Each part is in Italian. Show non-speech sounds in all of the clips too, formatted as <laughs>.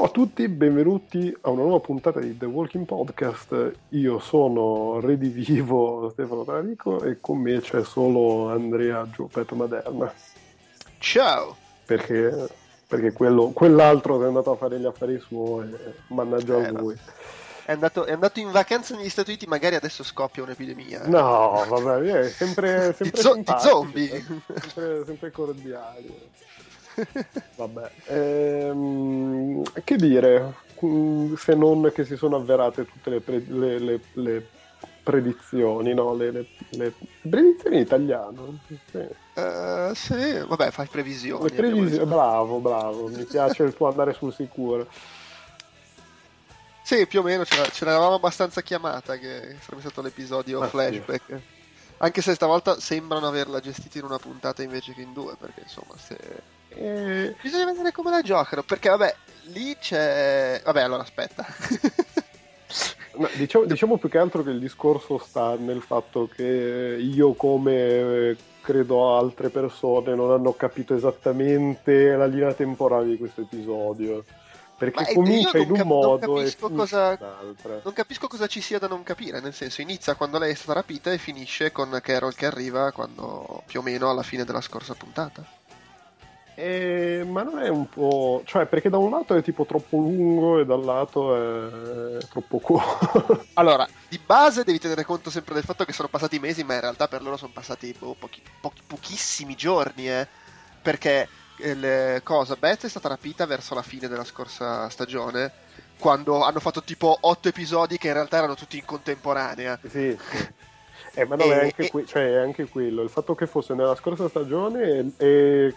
Ciao a tutti, benvenuti a una nuova puntata di The Walking Podcast. Io sono redivivo Stefano Taranico e con me c'è solo Andrea Giuppetto Maderna. Ciao! Perché, perché quello, quell'altro è andato a fare gli affari suoi, mannaggia a Eh, lui. È andato, è andato in vacanza negli Stati Uniti, magari adesso scoppia un'epidemia. No, vabbè, è sempre, sempre Di zo- zombie. eh, Sempre, sempre cordiali. Vabbè, ehm, che dire, mm, se non che si sono avverate tutte le, pre- le- le- le predizioni, no? Le, predizioni in italiano. Sì. Eh, sì, vabbè, fai previsioni. Le previsioni, bravo, bravo, mi piace il tuo andare sul sicuro. Sì, più o meno ce, la- ce l'avevamo abbastanza chiamata che sarebbe stato l'episodio sì. flashback. Anche se stavolta sembrano averla gestita in una puntata invece che in due, perché insomma, se... E- bisogna vedere come la giocano. Perché vabbè, lì c'è. Vabbè, allora aspetta. <laughs> No, diciamo, diciamo più che altro che il discorso sta nel fatto che io come eh, credo altre persone non hanno capito esattamente la linea temporale di questo episodio perché Ma comincia non in un cap- non modo e capisco cosa-. Non capisco cosa ci sia da non capire, nel senso inizia quando lei è stata rapita e finisce con Carol che arriva quando più o meno alla fine della scorsa puntata. Eh, ma non è un po' cioè perché da un lato è tipo troppo lungo e dal lato è troppo corto <laughs> Allora, di base devi tenere conto sempre del fatto che sono passati mesi, ma in realtà per loro sono passati boh, pochi- pochi- pochissimi giorni, eh, perché eh, le- cosa, Beth è stata rapita verso la fine della scorsa stagione, quando hanno fatto tipo otto episodi che in realtà erano tutti in contemporanea. Sì, sì. Eh, ma no, è, E- anche e- que- cioè, è anche quello. Il fatto che fosse nella scorsa stagione e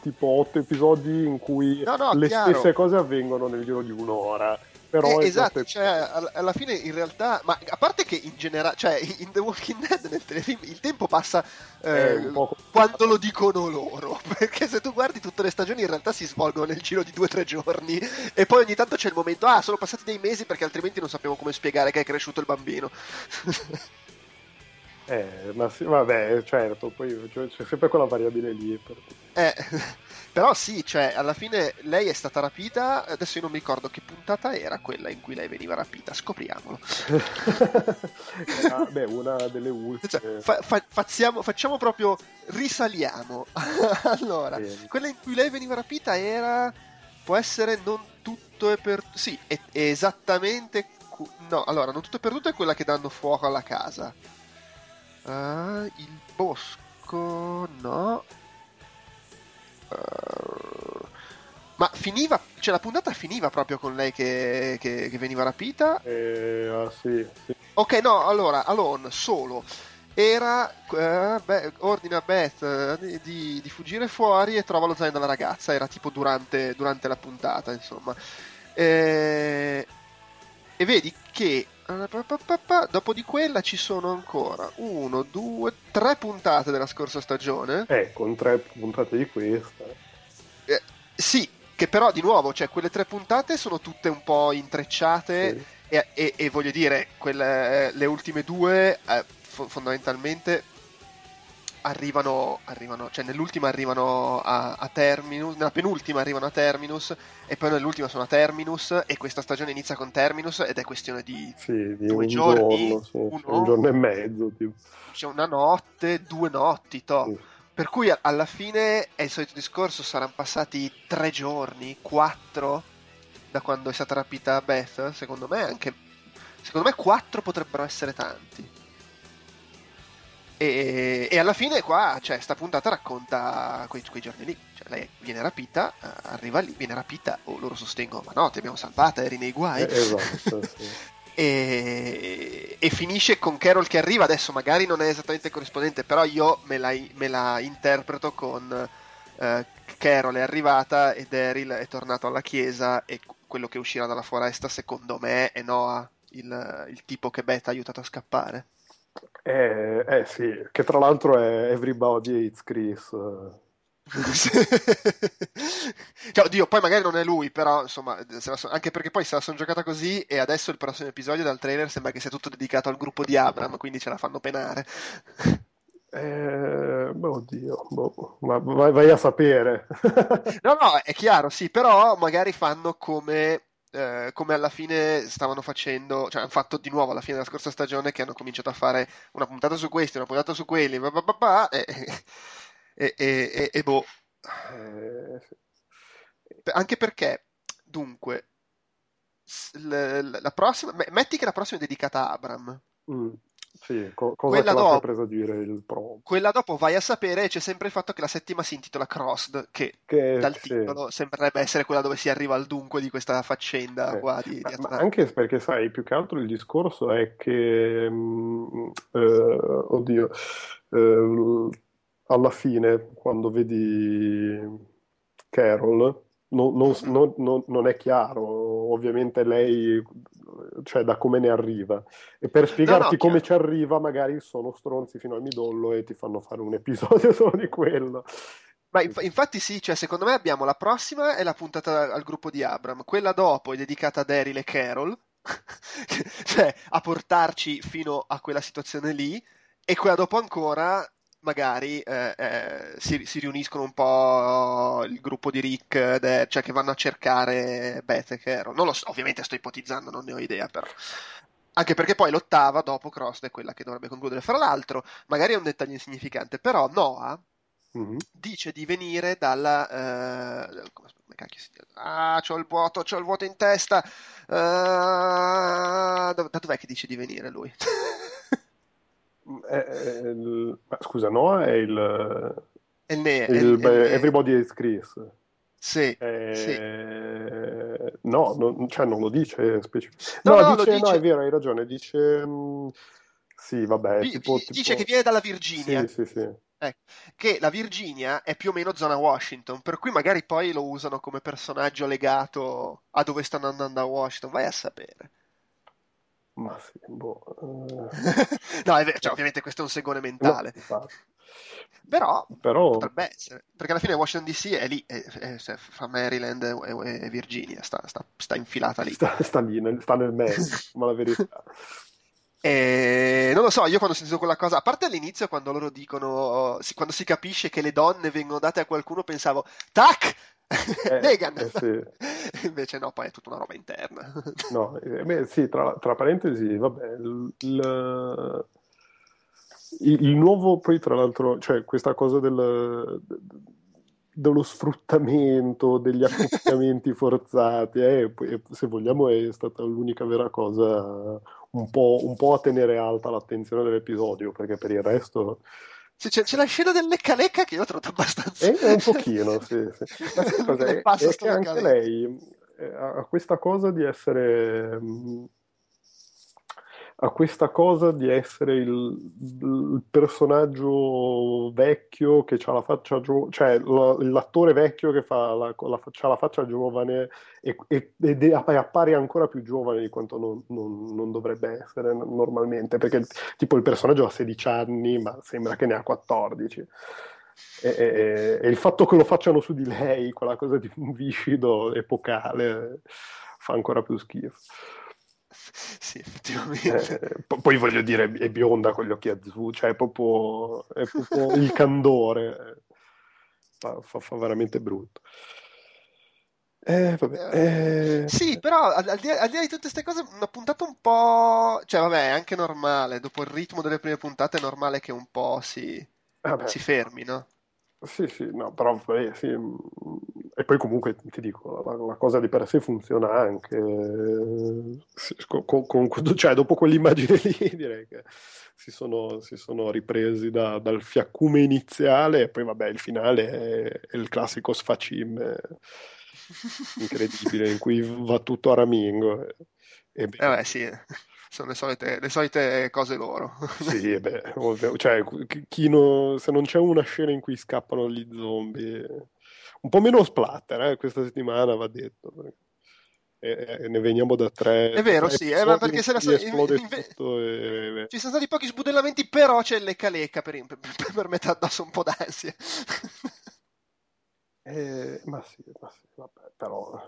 tipo otto episodi in cui No, no, le chiaro. stesse cose avvengono nel giro di un'ora. Però Eh, esatto, questo- cioè all- alla fine in realtà, ma a parte che in generale, cioè in The Walking Dead nel telefilm il tempo passa eh, quando lo dicono loro, <laughs> perché se tu guardi tutte le stagioni in realtà si svolgono nel giro di due o tre giorni e poi ogni tanto c'è il momento, ah sono passati dei mesi perché altrimenti non sappiamo come spiegare che è cresciuto il bambino. <laughs> Eh, ma sì, vabbè, certo, poi c'è sempre quella variabile lì. per- Eh, <laughs> però sì, cioè alla fine lei è stata rapita, adesso io non mi ricordo che puntata era quella in cui lei veniva rapita, scopriamolo. <laughs> Ah, beh, una delle ultime. Cioè, fa- fa- facciamo, facciamo proprio, risaliamo. <laughs> allora, Bene. quella in cui lei veniva rapita era, può essere non tutto è per... Sì, è, è esattamente... cu- No, allora, non tutto è per tutto è quella che danno fuoco alla casa. Ah, il bosco, no. Uh, ma finiva, cioè la puntata finiva proprio con lei che, che- che veniva rapita Eh, ah, sì, sì. Ok, no, allora, Alone, solo. Era, eh, beh, ordina a Beth eh, di, di fuggire fuori e trova lo zaino della ragazza. Era tipo durante, durante la puntata, insomma. Eh, e vedi che eh, dopo di quella ci sono ancora uno, due, tre puntate della scorsa stagione. Eh, con tre puntate di questa. Eh, sì, che però di nuovo, cioè quelle tre puntate sono tutte un po' intrecciate. Sì. E, e- e voglio dire, quelle, le ultime due eh, fo- fondamentalmente arrivano, arrivano, cioè nell'ultima arrivano a, a Terminus, nella penultima arrivano a Terminus e poi nell'ultima sono a Terminus e questa stagione inizia con Terminus ed è questione di Sì, di Due un giorni, giorno, sì, uno. un giorno e mezzo. Tipo. c'è una notte, due notti, to. Sì. Per cui alla fine è il solito discorso, saranno passati tre giorni, quattro, da quando è stata rapita Beth, secondo me anche... Secondo me quattro potrebbero essere tanti. E, e alla fine qua, cioè, sta puntata racconta quei, quei giorni lì. Cioè, lei viene rapita, eh, arriva lì, viene rapita, o loro sostengono, ma no, ti abbiamo salvata, eri nei guai. Eh, esatto, sì. <laughs> e, e finisce con Carol che arriva adesso magari non è esattamente corrispondente però io me la, me la interpreto con eh, Carol è arrivata e Daryl è tornato alla chiesa e quello che uscirà dalla foresta secondo me è Noah il, il tipo che Beth ha aiutato a scappare Eh, eh, sì, che tra l'altro è Everybody Hates Chris. <laughs> cioè, oddio, poi magari non è lui, però insomma, so- anche perché poi se la sono giocata così e adesso il prossimo episodio dal trailer sembra che sia tutto dedicato al gruppo di Abram, quindi ce la fanno penare. <laughs> Eh, beh, oddio, boh, vai, vai, a sapere. <laughs> no, no, è chiaro, sì, però magari fanno come, eh, come alla fine stavano facendo, cioè hanno fatto di nuovo alla fine della scorsa stagione che hanno cominciato a fare una puntata su questi, una puntata su quelli, bah bah bah e, e, e, e, boh. Eh, Anche perché, dunque, la, la prossima, metti che la prossima è dedicata a Abram. Mm. Sì, co- cosa quella dopo, presagire il pro. Quella dopo vai a sapere, c'è sempre il fatto che la settima si intitola Crossed, che, che dal sì. titolo sembrerebbe essere quella dove si arriva al dunque di questa faccenda eh. qua. Di, ma, di ma anche perché, sai, più che altro il discorso è che, um, eh, oddio, eh, alla fine, quando vedi Carol, non, non, non, non, è chiaro, ovviamente lei cioè da come ne arriva. E per spiegarti no, no, come ci arriva, magari sono stronzi fino al midollo e ti fanno fare un episodio <laughs> solo di quello. Ma inf- infatti sì, cioè secondo me abbiamo la prossima è la puntata al gruppo di Abram, quella dopo è dedicata a Daryl e Carol, <laughs> cioè a portarci fino a quella situazione lì, e quella dopo ancora magari eh, eh, si, si, riuniscono un po' il gruppo di Rick, de, cioè che vanno a cercare Beth Carol. Non lo so, ovviamente sto ipotizzando, non ne ho idea, però. Anche perché poi l'ottava, dopo Cross, è quella che dovrebbe concludere. Fra l'altro, magari è un dettaglio insignificante, però Noah mm-hmm. dice di venire dalla... Eh? Ah, c'ho il vuoto, c'ho il vuoto in testa. Uh, da, da dov'è che dice di venire lui? <laughs> È, è il, scusa, Noah è il... È il, ne- il, il, Everybody is Chris. Sì, eh, sì. No, non, cioè non lo dice specificamente. No, no, dice, dice... no, è vero, hai ragione. Dice... Mm, sì, vabbè. D- tipo, dice tipo... che viene dalla Virginia. Sì, sì, sì. Eh, che la Virginia è più o meno zona Washington, per cui magari poi lo usano come personaggio legato a dove stanno andando a Washington. Vai a sapere. Ma sì, boh. Uh... <laughs> no, è vero, cioè, ovviamente questo è un segone mentale. No, però, Però, potrebbe essere, perché alla fine Washington DC è lì, è, è, è, fa Maryland e, Virginia, sta, sta, sta, infilata lì. Sta, sta lì, nel, sta nel mezzo, <laughs> ma la verità. E non lo so, io quando ho sentito quella cosa, a parte all'inizio quando loro dicono, quando si capisce che le donne vengono date a qualcuno, pensavo, tac, eh, Negan! Eh, sì. <laughs> Invece no, poi è tutta una roba interna. no, eh, beh, sì, tra, tra parentesi, vabbè, il, il, il, nuovo, poi tra l'altro, cioè questa cosa del, dello sfruttamento, degli accoppiamenti <laughs> forzati, eh, se vogliamo è stata l'unica vera cosa un po', un po' a tenere alta l'attenzione dell'episodio, perché per il resto c'è, c'è, la scena del lecca lecca che io ho trovato abbastanza. È un pochino, <laughs> sì. sì. Ma sai cosa è? è che anche lei eh, ha questa cosa di essere. Mm, ha questa cosa di essere il, il personaggio vecchio che ha la faccia giovane, cioè l'attore vecchio che fa la, la, ha la faccia giovane e, e, ed appare ancora più giovane di quanto non, non, non, dovrebbe essere normalmente, perché tipo il personaggio ha 16 anni ma sembra che ne ha 14. E, e, e il fatto che lo facciano su di lei, quella cosa di un viscido epocale, fa ancora più schifo. <laughs> sì, effettivamente. Eh, poi voglio dire, è bionda con gli occhi azzurri, cioè è proprio, è proprio <laughs> il candore. Fa, fa, fa veramente brutto. Eh, vabbè, eh... Sì, però al, al, di, al, di, là di tutte queste cose, una puntata un po'. cioè, vabbè, è anche normale. Dopo il ritmo delle prime puntate, è normale che un po' si, si fermi, no? Sì, sì, no, però eh, sì. E poi comunque ti dico, la, la, cosa di per sé funziona anche, con, con, cioè dopo quell'immagine <laughs> lì direi che si sono, si sono ripresi da, dal fiaccume iniziale e poi vabbè il finale è, è il classico sfacim incredibile in cui va tutto a ramingo. E, e beh, eh beh, sì sono le solite, le solite cose loro. sì, beh, <laughs> ovvio, cioè, no, se non c'è una scena in cui scappano gli zombie, un po' meno splatter, eh, questa settimana va detto. E, e ne veniamo da tre. È vero, sì, eh, ma perché se la so, esplode in, in, tutto e... Ci sono stati pochi sbudellamenti, però c'è il lecca lecca per, per, per mettere addosso un po' d'ansia. eh, ma sì, ma sì, vabbè, però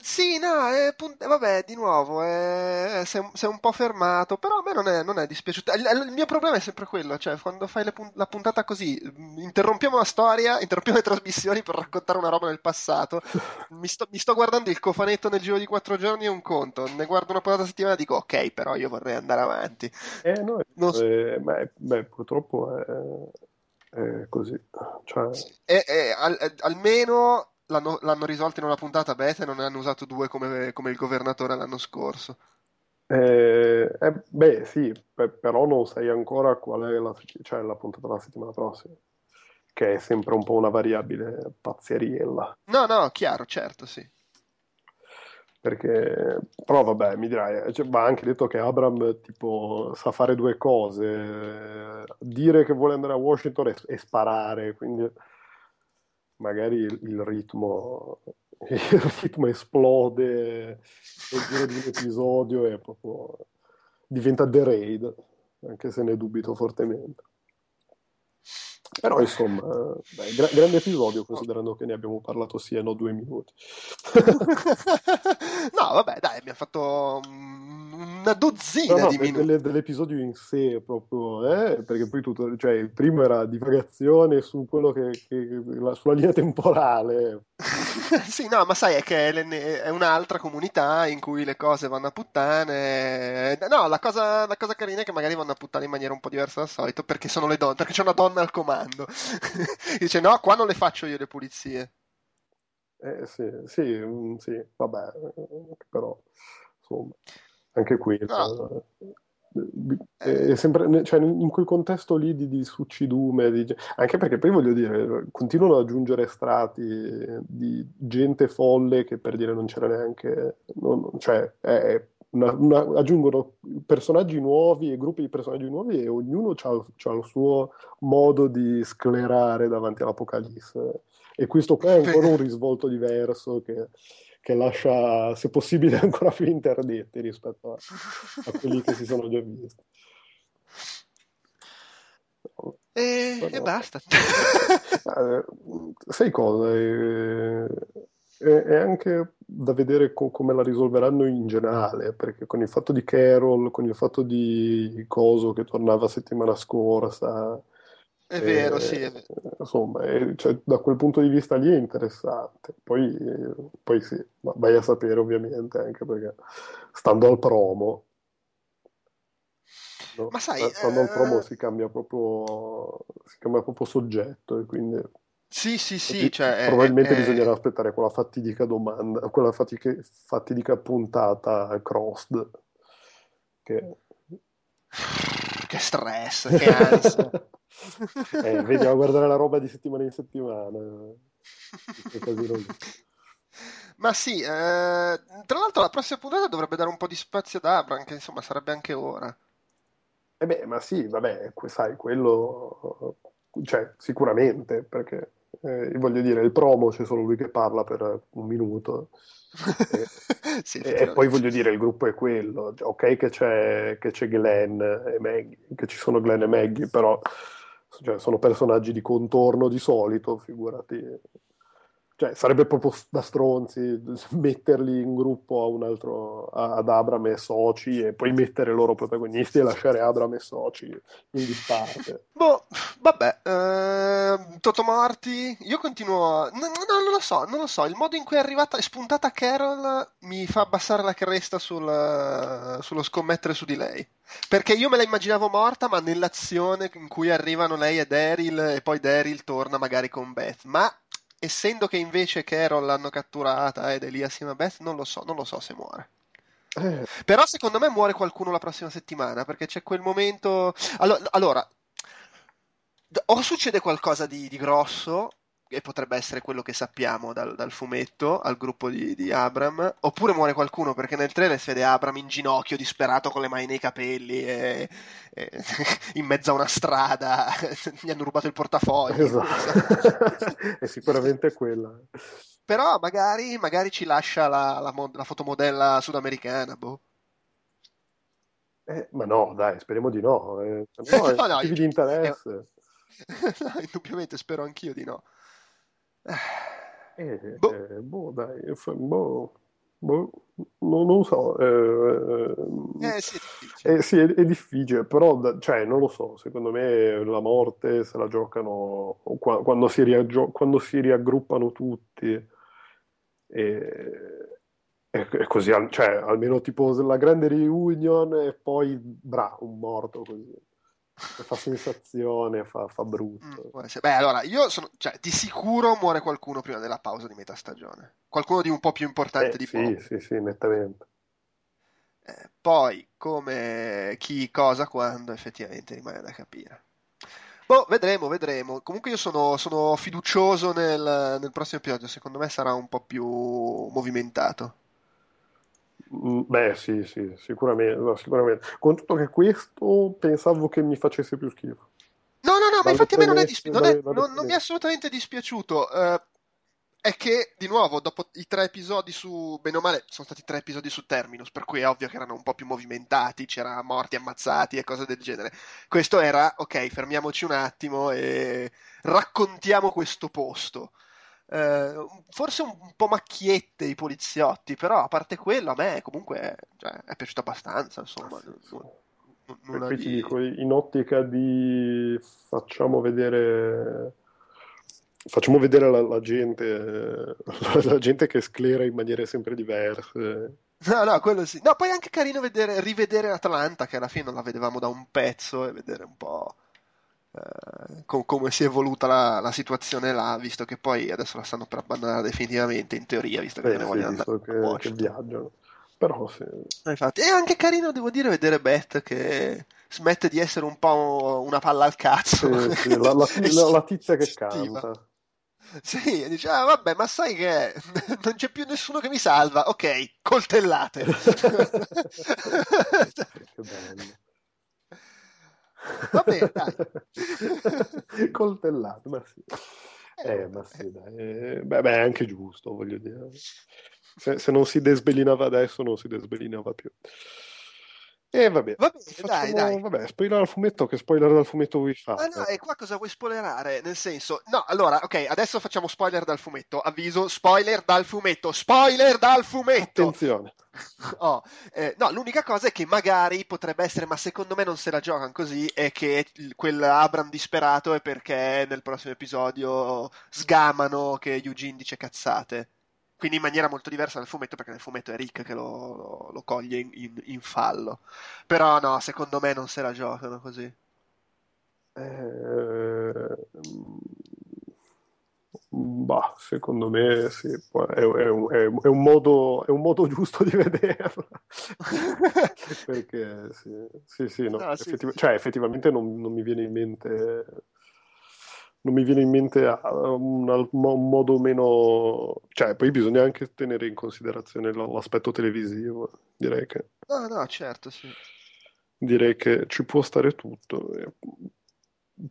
Sì, no, è, vabbè, di nuovo, è, sei, sei, un po' fermato, però a me non è, non è dispiaciuto. Il, il, mio problema è sempre quello, cioè quando fai pun- la puntata così, interrompiamo la storia, interrompiamo le trasmissioni per raccontare una roba del passato, <laughs> mi sto, mi sto guardando il cofanetto nel giro di quattro giorni e un conto, ne guardo una puntata a settimana e dico ok, però io vorrei andare avanti. Eh no, so. eh, beh, beh, purtroppo è, è così. Cioè... E, e, al, almeno l'hanno, l'hanno risolto in una puntata beta e non ne hanno usato due come, come il governatore l'anno scorso. Eh, eh, beh, sì, pe- però non sai ancora qual è la, cioè, la puntata della settimana prossima, che è sempre un po' una variabile pazzeriella. No, no, chiaro, certo, sì. Perché, però vabbè, mi dirai, cioè, va anche detto che Abram tipo sa fare due cose, dire che vuole andare a Washington e, e sparare, quindi magari il, il, ritmo, <laughs> il ritmo esplode nel giro di un episodio e proprio diventa The Raid, anche se ne dubito fortemente. Però insomma, dai, gra- grande episodio considerando che ne abbiamo parlato sì e no due minuti. <laughs> no, vabbè, dai, abbiamo fatto una dozzina no, no, di minuti. Delle, dell'episodio in sé proprio, eh? perché poi tutto, cioè il primo era divagazione su quello che, che la, sulla linea temporale. <laughs> sì, no, ma sai, è che è un'altra comunità in cui le cose vanno a puttane. No, la cosa, la cosa carina è che magari vanno a puttane in maniera un po' diversa dal solito perché sono le donne, perché c'è una donna al comando. <laughs> Dice, no, qua non le faccio io le pulizie. Eh sì, sì, mm, sì, vabbè, però insomma, anche qui no. è sempre, cioè, in quel contesto lì di, di succidume, di, anche perché poi voglio dire, continuano ad aggiungere strati di gente folle che per dire non c'era neanche, non, cioè è una, una, aggiungono personaggi nuovi e gruppi di personaggi nuovi e ognuno ha il suo modo di sclerare davanti all'apocalisse. E questo qua è ancora un risvolto diverso che, che lascia, se possibile, <laughs> ancora più interdetti rispetto a, a quelli che si sono già visti. E, e basta. <laughs> Eh, sai cosa? Eh, è, anche da vedere co- come la risolveranno in generale, perché con il fatto di Carol, con il fatto di Coso che tornava settimana scorsa, è vero, sì. È vero. Insomma, è, cioè, da quel punto di vista lì è interessante. Poi, poi sì, vai a sapere ovviamente anche perché stando al promo, no? Ma sai, stando eh... al promo si cambia proprio, si cambia proprio soggetto e quindi sì, sì, sì. Cioè, probabilmente è, bisognerà aspettare quella fatidica domanda, quella fatidica, fatidica puntata crossed. Che... che stress, che ansia. <laughs> eh, vedi a guardare la roba di settimana in settimana. Ma sì, eh, tra l'altro la prossima puntata dovrebbe dare un po' di spazio ad Abram, che insomma sarebbe anche ora. Eh beh, ma sì, vabbè, sai, quello, cioè, sicuramente, perché eh, voglio dire, il promo c'è solo lui che parla per un minuto. e, <laughs> sì, e poi voglio dire, il gruppo è quello. Ok, che c'è, che c'è Glenn e Maggie, che ci sono Glenn e Maggie, però cioè, sono personaggi di contorno di solito, figurati cioè, sarebbe proprio da stronzi <laughs> metterli in gruppo a un altro, ad Abram e Soci e poi mettere loro protagonisti e lasciare Abram e Soci in disparte. <laughs> Boh, vabbè, eh, Toto Marti, io continuo a... No, no, non lo so, non lo so, il modo in cui è arrivata, è spuntata Carol mi fa abbassare la cresta sul, sullo scommettere su di lei. Perché io me la immaginavo morta, ma nell'azione in cui arrivano lei e Daryl e poi Daryl torna magari con Beth. Ma essendo che invece Carol l'hanno catturata ed è lì assieme a Beth, non lo so, non lo so se muore. Eh. Però secondo me muore qualcuno la prossima settimana perché c'è quel momento. Allora, allora o succede qualcosa di, di grosso e potrebbe essere quello che sappiamo dal, dal fumetto al gruppo di, di, Abram, oppure muore qualcuno perché nel trailer si vede Abram in ginocchio, disperato con le mani nei capelli, e, e, <laughs> in mezzo a una strada, <laughs> gli hanno rubato il portafoglio. Esatto. <laughs> è sicuramente quella. Però magari, magari ci lascia la, la, la fotomodella sudamericana, boh. Eh, ma no, dai, speriamo di no. Eh, no, no, no di interesse. no, indubbiamente spero anch'io di no. Eh, boh. Eh, boh, dai, boh. Boh, non, non so. Eh, eh, sì, è difficile. Eh, sì, è, è difficile, però cioè, non lo so, secondo me la morte se la giocano quando si, riaggio- quando si riaggruppano tutti. E, e così, cioè, almeno tipo la grande reunion e poi, bra, un morto così fa sensazione, fa, fa brutto. Mm, Beh, allora, io sono, cioè, di sicuro muore qualcuno prima della pausa di metà stagione. Qualcuno di un po' più importante eh, di sì, Poe. Sì, sì, nettamente. Eh, poi, come chi, cosa, quando, effettivamente rimane da capire. Boh, vedremo, vedremo. Comunque io sono, sono fiducioso nel, nel prossimo episodio, secondo me sarà un po' più movimentato. Mm, beh, sì, sì, sicuramente, no, sicuramente. Con tutto che questo pensavo che mi facesse più schifo. No, no, no, ma infatti a me non, è dispi- non, è, non, non mi è assolutamente dispiaciuto. Uh, è che, di nuovo, dopo i tre episodi su, bene o male, sono stati tre episodi su Terminus, per cui è ovvio che erano un po' più movimentati, c'era morti ammazzati e cose del genere. Questo era, ok, fermiamoci un attimo e raccontiamo questo posto. Eh, forse un, po' macchiette i poliziotti, però a parte quello a me comunque cioè, è piaciuto abbastanza, insomma. Non, non, non ti dico, in ottica di facciamo vedere facciamo vedere la, la gente la, <laughs> la, gente che sclera in maniere sempre diverse no no quello sì no poi è anche carino vedere, rivedere Atlanta che alla fine non la vedevamo da un pezzo e vedere un po' Eh, con come si è evoluta la, la, situazione là, visto che poi adesso la stanno per abbandonare definitivamente, in teoria, visto che eh, ne sì, vogliono andare che, che viaggiano. Però sì. Eh, infatti, è anche carino, devo dire, vedere Beth che smette di essere un po' una palla al cazzo. Sì, sì, la, la, <laughs> la, la, tizia che canta. Sì, dice, ah, vabbè, ma sai che <laughs> non c'è più nessuno che mi salva. Ok, coltellate. <laughs> che bello. Va bene, dai. <laughs> Coltellato, ma sì. Eh, eh ma sì, dai. Eh, beh, beh, è anche giusto, voglio dire. Se, se, non si desbelinava adesso, non si desbelinava più. E vabbè, va bene, facciamo, dai, dai. Vabbè, spoiler al fumetto, che spoiler dal fumetto vuoi fare? Ma no, e qua cosa vuoi spoilerare? Nel senso, no, allora, ok, adesso facciamo spoiler dal fumetto. Avviso, spoiler dal fumetto, spoiler dal fumetto! Attenzione. <laughs> Oh, eh, no, l'unica cosa è che magari potrebbe essere, ma secondo me non se la giocano così, è che quel Abram disperato è perché nel prossimo episodio sgamano che Eugene dice cazzate quindi in maniera molto diversa dal fumetto, perché nel fumetto è Rick che lo, lo, lo coglie in, in, in, fallo. Però no, secondo me non se la giocano così. Eh, bah, secondo me sì, è, è, un, è, un modo, è, un, modo, giusto di <laughs> vederla. <laughs> perché sì, sì, sì, no, no effettiv- sì. Cioè, effettivamente non, non mi viene in mente non mi viene in mente un, un, modo meno... Cioè, poi bisogna anche tenere in considerazione l'aspetto televisivo, direi che... No, no, certo, sì. Direi che ci può stare tutto.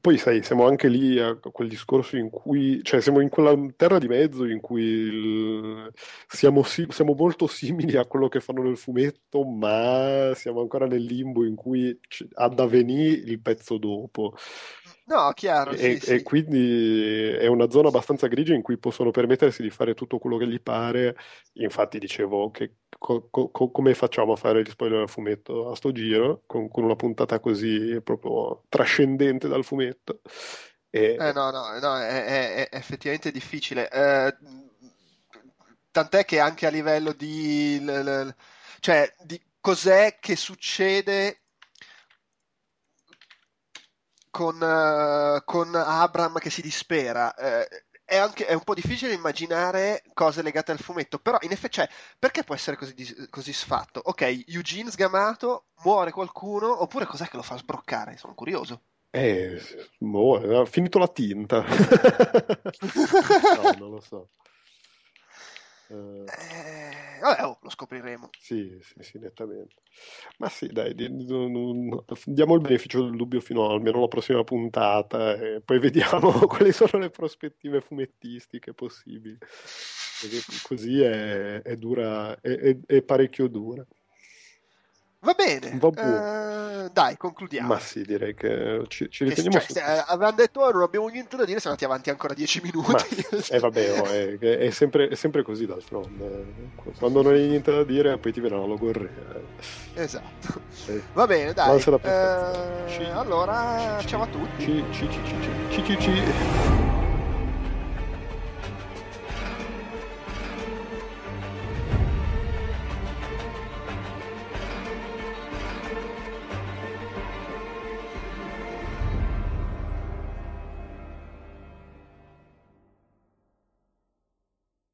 Poi sai, siamo anche lì a quel discorso in cui, cioè siamo in quella terra di mezzo in cui il, siamo, siamo, molto simili a quello che fanno nel fumetto, ma siamo ancora nel limbo in cui ad avvenire il pezzo dopo. No, chiaro. E, sì, e quindi è una zona abbastanza grigia in cui possono permettersi di fare tutto quello che gli pare. Infatti, dicevo che co- co- come facciamo a fare gli spoiler al fumetto a sto giro con, con una puntata così proprio trascendente dal fumetto. E... Eh, no, no, no è, è, è effettivamente difficile. Eh, tant'è che anche a livello di, l, l, cioè, di cos'è che succede con, uh, con Abram che si dispera. Uh, è, anche, è un po' difficile immaginare cose legate al fumetto, però in effetti, cioè, perché può essere così, così sfatto? Ok, Eugene sgamato, muore qualcuno, oppure cos'è che lo fa sbroccare? Sono curioso. Eh, muore, ha finito la tinta. <laughs> no, non lo so. Uh, eh, vabbè, oh, lo scopriremo. Sì, sì, sì, nettamente. Ma sì, dai, di, di, di, diamo il beneficio del dubbio fino almeno la prossima puntata e poi <laughs> vediamo <laughs> quali sono le prospettive fumettistiche possibili. Perché così è, è dura, è, è, è parecchio dura. Va bene. Uh, dai, concludiamo. Ma sì, direi che ci, ci riteniamo. Cioè, su... avevamo detto oh, non abbiamo niente da dire, siamo andati avanti ancora dieci minuti. Ma, eh, vabbè, oh, è, è, sempre, è, sempre, così d'altronde. Quando non hai niente da dire, poi ti viene la logorrea. Esatto. Eh. Va bene, dai. Uh, allora, ciao a tutti. Ci, ci, ci, ci, ci, ci.